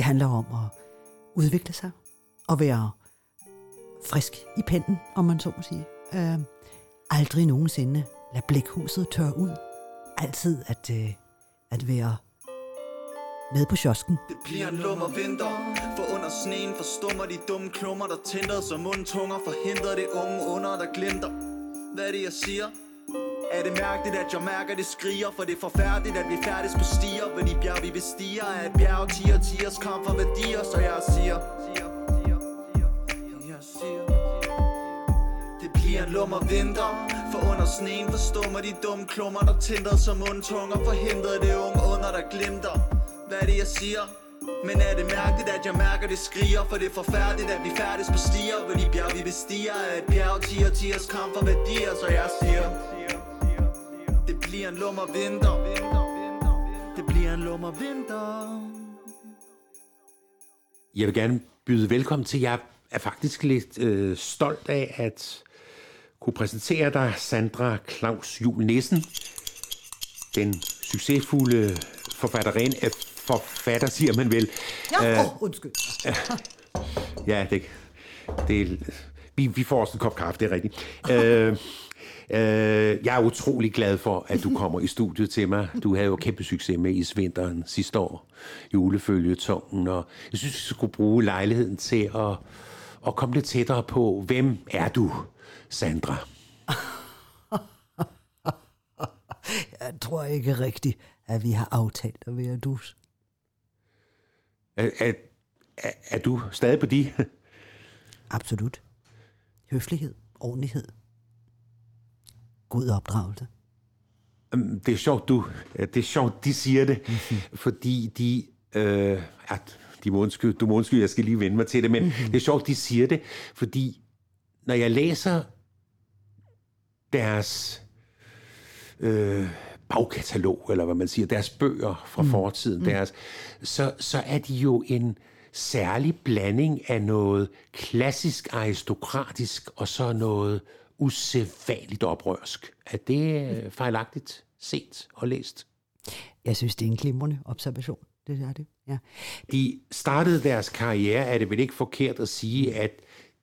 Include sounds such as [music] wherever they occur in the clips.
Det handler om at udvikle sig og være frisk i pinden, om man så må sige. Øh, aldrig nogensinde lade blækhuset tørre ud. Altid at, øh, at være med på kiosken. Det bliver en lummer vinter For under sneen forstummer de dumme klummer Der tænder som mundtunger Forhindrer det unge under der glimter Hvad er det jeg siger? Er det mærkeligt at jeg mærker det skriger? For det er forfærdeligt at vi færdes på stier. Ved de bjerg vi bestiger Er et bjerg tiger tiers kamp for værdier. Så jeg siger Jeg siger Det bliver en lummer vinter. For under sneen forstummer de dumme klummer Der tænder som undtunger Forhindrer det unge under der glimter. Hvad er det jeg siger? Men er det mærkeligt, at jeg mærker det skriger? For det er forfærdeligt, at vi færdes på stier. Ved de bjerg vi bestiger Er et bjerg tiger tiers kamp for værdier. Så jeg siger lummer vinter Det bliver en lummer vinter Jeg vil gerne byde velkommen til. Jeg er faktisk lidt øh, stolt af at kunne præsentere dig Sandra Claus Jul Nissen, den succesfulde forfatterin af forfatter, siger man vel. Ja, oh, undskyld. Ja, det, det vi, vi får også en kop kaffe, det er rigtigt. øh, øh, jeg er utrolig glad for, at du kommer i studiet til mig. Du havde jo kæmpe succes med i vinteren sidste år, julefølgetongen, og jeg synes, vi skulle bruge lejligheden til at, at komme lidt tættere på, hvem er du, Sandra? [laughs] Jeg tror ikke rigtigt, at vi har aftalt at være dus. Er, er, er, er du stadig på de? Absolut. Høflighed, ordentlighed, god opdragelse. Øhm, Det er sjovt, du, det er sjovt, de siger det, mm-hmm. fordi de, øh, at de må undskylde, du må undskylde, jeg skal lige vende mig til det, men mm-hmm. det er sjovt, de siger det, fordi når jeg læser deres øh, bagkatalog, eller hvad man siger, deres bøger fra mm. fortiden, deres, så, så er de jo en særlig blanding af noget klassisk aristokratisk, og så noget usædvanligt oprørsk. Er det øh, fejlagtigt set og læst? Jeg synes, det er en glimrende observation. Det er det, ja. De startede deres karriere, er det vel ikke forkert at sige, at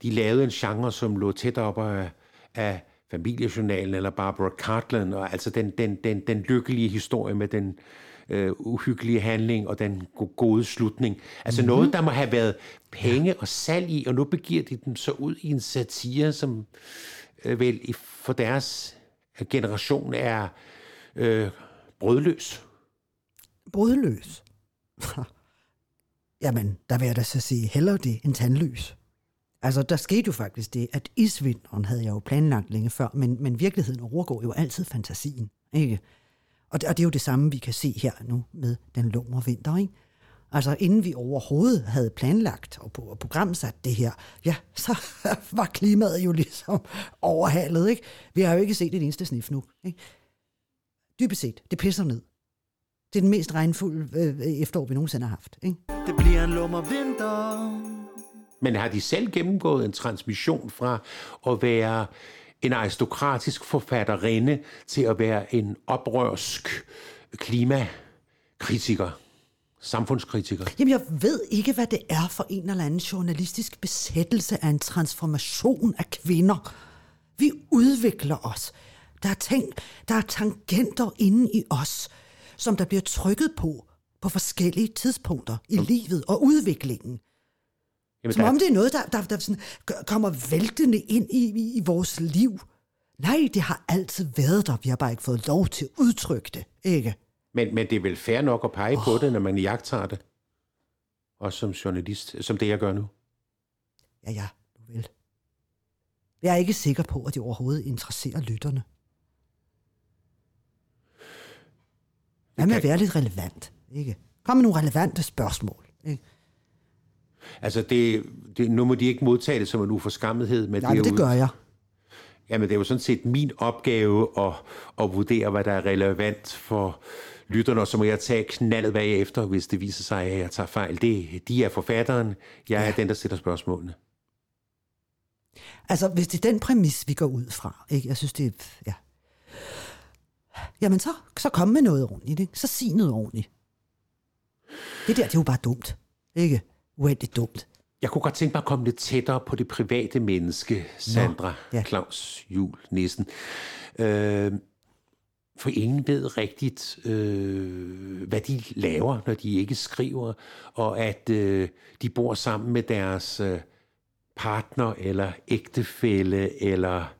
de lavede en genre, som lå tæt op af, af familiejournalen eller Barbara Cartland, og altså den, den, den, den lykkelige historie med den øh, uhyggelige handling og den go- gode slutning. Altså mm-hmm. noget, der må have været penge og salg i, og nu begiver de dem så ud i en satire, som øh, vel i- for deres generation er øh, brødløs. Brødløs. [laughs] Jamen, der vil jeg da så sige hellere det end tandløs. Altså, der skete jo faktisk det, at isvinteren havde jeg jo planlagt længe før, men, men virkeligheden overgår jo altid fantasien, ikke? Og det, og det er jo det samme, vi kan se her nu med den lumre vinter, ikke? Altså, inden vi overhovedet havde planlagt og, og programsat det her, ja, [laughs] så var klimaet jo ligesom overhalet, ikke? Vi har jo ikke set et eneste snif nu, ikke? Dybest set, det pisser ned. Det er den mest regnfulde øh, efterår, vi nogensinde har haft, ikke? Det bliver en lummer vinter Men har de selv gennemgået en transmission fra at være en aristokratisk forfatterinde til at være en oprørsk klimakritiker, samfundskritiker? Jamen, jeg ved ikke, hvad det er for en eller anden journalistisk besættelse af en transformation af kvinder. Vi udvikler os. Der er ting, der er tangenter inde i os, som der bliver trykket på på forskellige tidspunkter i livet og udviklingen. Jamen, Som der- om det er noget, der, der, der sådan kommer væltende ind i, i, i vores liv. Nej, det har altid været der. Vi har bare ikke fået lov til at udtrykke det, ikke? Men, men det er vel fair nok at pege oh. på det, når man jagter det. Også som journalist, som det jeg gør nu. Ja, ja, nu vel. Jeg er ikke sikker på, at det overhovedet interesserer lytterne. Hvad med at være lidt relevant, ikke? Kom med nogle relevante spørgsmål, ikke? Altså, det, det, nu må de ikke modtage det som en uforskammethed, men Nej, det men det jo, gør jeg. Jamen, det er jo sådan set min opgave at, at vurdere, hvad der er relevant for lytterne, og så må jeg tage knaldet bagefter, hvis det viser sig, at jeg tager fejl. Det, de er forfatteren, jeg ja. er den, der sætter spørgsmålene. Altså, hvis det er den præmis, vi går ud fra, ikke? Jeg synes, det er... Ja. Jamen, så, så kom med noget ordentligt, ikke? Så sig noget ordentligt. Det der, det er jo bare dumt, Ikke? Uendeligt dumt. Jeg kunne godt tænke mig at komme lidt tættere på det private menneske, Sandra ja. Claus Jul Nissen. Øh, for ingen ved rigtigt, øh, hvad de laver, når de ikke skriver, og at øh, de bor sammen med deres øh, partner eller ægtefælle eller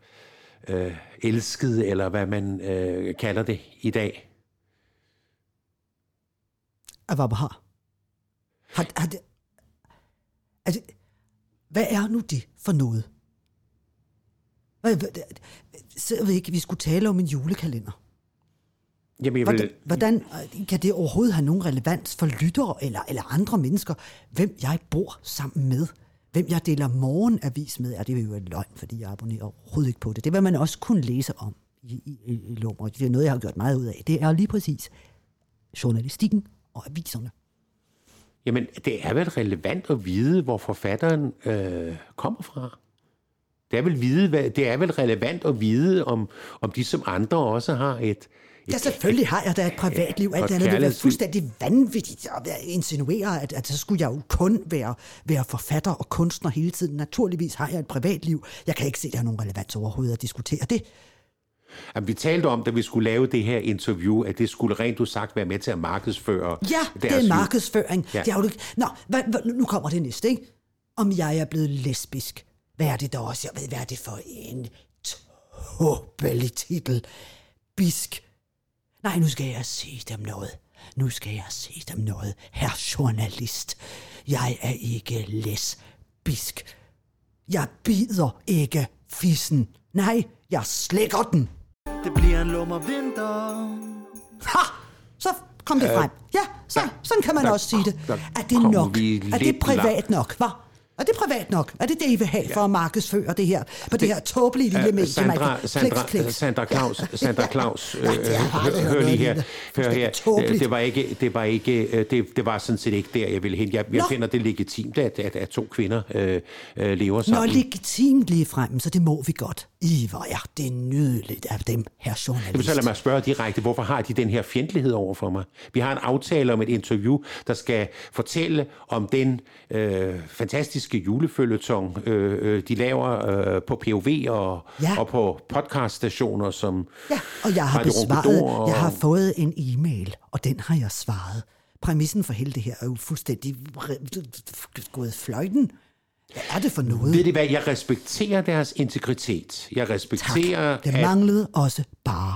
øh, elskede, eller hvad man øh, kalder det i dag. Hvad har? Har, har altså, hvad er nu det for noget? Så jeg ved ikke, vi skulle tale om en julekalender. Jamen, jeg Hvordan, vil, hvordan kan det overhovedet have nogen relevans for lyttere eller, eller andre mennesker, hvem jeg bor sammen med? Hvem jeg deler morgenavis med? Ja, det er jo en løgn, fordi jeg abonnerer overhovedet ikke på det. Det vil man også kunne læse om i, i, i, i Lummer. Det er noget, jeg har gjort meget ud af. Det er lige præcis journalistikken og aviserne. Jamen, det er vel relevant at vide, hvor forfatteren øh, kommer fra. Det er, vel vide, hvad, det er vel relevant at vide, om, om de som andre også har et... et Ja, selvfølgelig har jeg da et privatliv. Alt andet vil være fuldstændig vanvittigt at insinuere, at, at så skulle jeg jo kun være, være forfatter og kunstner hele tiden. Naturligvis har jeg et privatliv. Jeg kan ikke se, at der er nogen relevans overhovedet at diskutere det. Jamen, vi talte om, da vi skulle lave det her interview, at det skulle rent sagt være med til at markedsføre Ja, det er markedsføring. Ja. Det er jo. Nå, hvad, hvad, nu kommer det næste, ikke? Om jeg er blevet lesbisk. Hvad er det da også? Jeg ved, hvad er det for en tåbelig titel? Bisk. Nej, nu skal jeg sige dem noget. Nu skal jeg sige dem noget. Herr journalist. Jeg er ikke lesbisk. Jeg bider ikke fissen. Nej, jeg slikker den. Det bliver en lummer vinter. Ha! Så kom det frem. Ja, så, sådan kan man der- også sige det. Er det nok? Er det lidt privat nok? Hvad? Er det privat nok? Er det det, I vil have for at markedsføre det her på det her tåbelige lille Øh, medie? Sandra, man Sandra, kliks, kliks. Sandra Claus, Sandra Claus, Ja, øh, det hør, lige her, hør her. Tåbeligt. Det var ikke, det var ikke, øh, det, det var sådan set ikke der, jeg ville hen. Jeg, jeg Nå. finder det legitimt, at, at, at to kvinder øh, øh, lever Nå, sammen. legitimt lige frem, så det må vi godt. I, hvor er det nydeligt af dem, her Jamen, så lad journalist. mig spørge direkte, hvorfor har de den her fjendtlighed over for mig? Vi har en aftale om et interview, der skal fortælle om den øh, fantastiske julefølgetong, øh, øh, de laver øh, på POV og, Ja. og på podcaststationer som Ja, og jeg har besvaret, og- jeg har fået en e-mail, og den har jeg svaret. Præmissen for hele det her er jo fuldstændig gået fløjten. Hvad er det for noget? Ved det hvad, jeg respekterer deres integritet. Jeg Tak. respekterer, Det at, manglede også bare.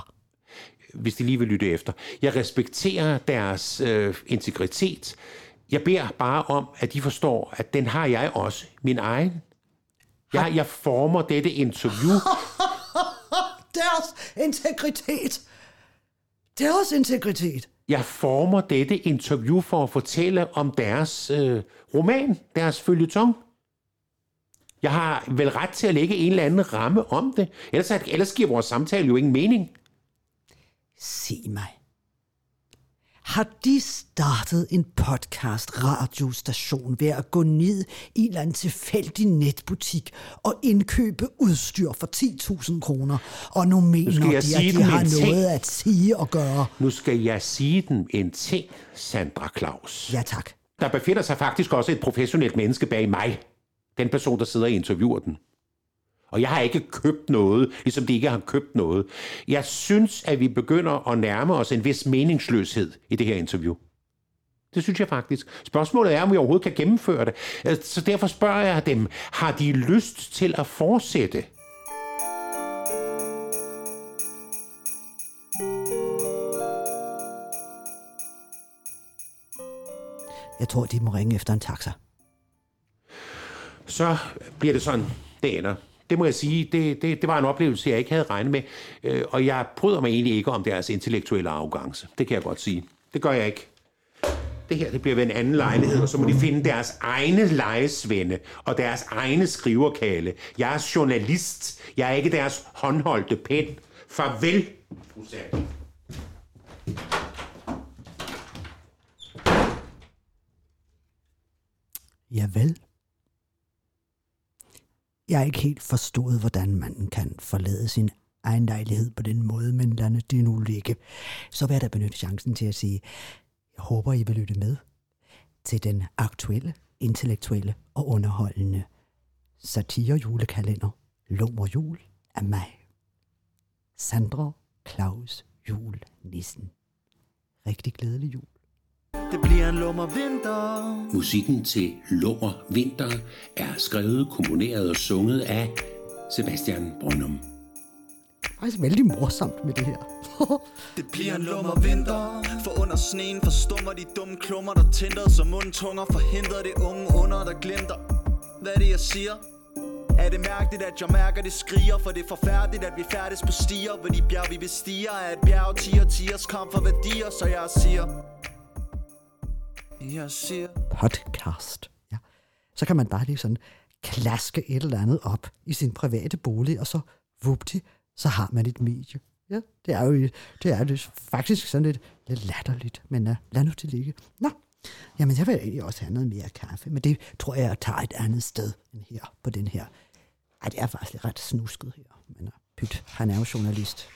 hvis de lige vil lytte efter, jeg respekterer deres øh, integritet. Jeg beder bare om, at de forstår, at den har jeg også, min egen. Jeg, jeg former dette interview. [laughs] Deres integritet. Deres integritet. Jeg former dette interview for at fortælle om deres øh, roman, deres følgetong. Jeg har vel ret til at lægge en eller anden ramme om det. Ellers, ellers giver vores samtale jo ingen mening. Sig mig. Har de startet en podcast radiostation ved at gå ned i en tilfældig netbutik og indkøbe udstyr for 10.000 kroner? Og nu mener skal de, jeg at de har en ting. noget at sige og gøre. Nu skal jeg sige dem en ting, Sandra Claus. Ja tak. Der befinder sig faktisk også et professionelt menneske bag mig. Den person, der sidder og interviewer den. Og jeg har ikke købt noget, ligesom de ikke har købt noget. Jeg synes, at vi begynder at nærme os en vis meningsløshed i det her interview. Det synes jeg faktisk. Spørgsmålet er, om vi overhovedet kan gennemføre det. Øh, Så derfor spørger jeg dem, har de lyst til at fortsætte? Jeg tror, de må ringe efter en taxa. så bliver det sådan, det ender. Det må jeg sige, det, det, det var en oplevelse, jeg ikke havde regnet med, øh, og jeg bryder mig egentlig ikke om deres intellektuelle arrogance. Det kan jeg godt sige. Det gør jeg ikke. Det her det bliver ved en anden lejlighed, og så må de finde deres egne lejesvende og deres egne skriverkale. Jeg er journalist. Jeg er ikke deres håndholdte pen. Farvel, fru Sand. Ja vel. Jeg har ikke helt forstået, hvordan man kan forlade sin egen lejlighed på den måde, men lad det nu ligge. Så vil jeg da benytte chancen til at sige, jeg håber, I vil lytte med til den aktuelle, intellektuelle og underholdende satire-julekalender Lummer Jul af mig. Sandra Claus Jul Nissen. Rigtig glædelig jul. Det bliver en lummer vinter. Musikken til Lummer Vinter er skrevet, komponeret og sunget af Sebastian Brøndum. Faktisk vældig morsomt med det her. [laughs] Det bliver en lummer vinter For under sneen forstummer de dumme klummer Der tænder som mundtunger Forhindrer det unge under der glimter Hvad er det jeg siger? Er det mærkeligt at jeg mærker det skriger For det er forfærdeligt at vi færdes på stier Hvor de bjerg vi bestiger Er et bjerg tiger tiers kamp for værdier Så jeg siger jeg siger Podcast. Ja. Så kan man bare lige sådan klaske et eller andet op i sin private bolig, og så vupti, så har man et medie. Ja, det er jo det er jo faktisk sådan lidt, lidt latterligt, men uh, lad nu det ligge. Nå, jamen jeg vil egentlig også have noget mere kaffe, men det tror jeg, jeg tager et andet sted end her på den her. Ej, det er faktisk ret snusket her, men uh, pyt, han er jo journalist.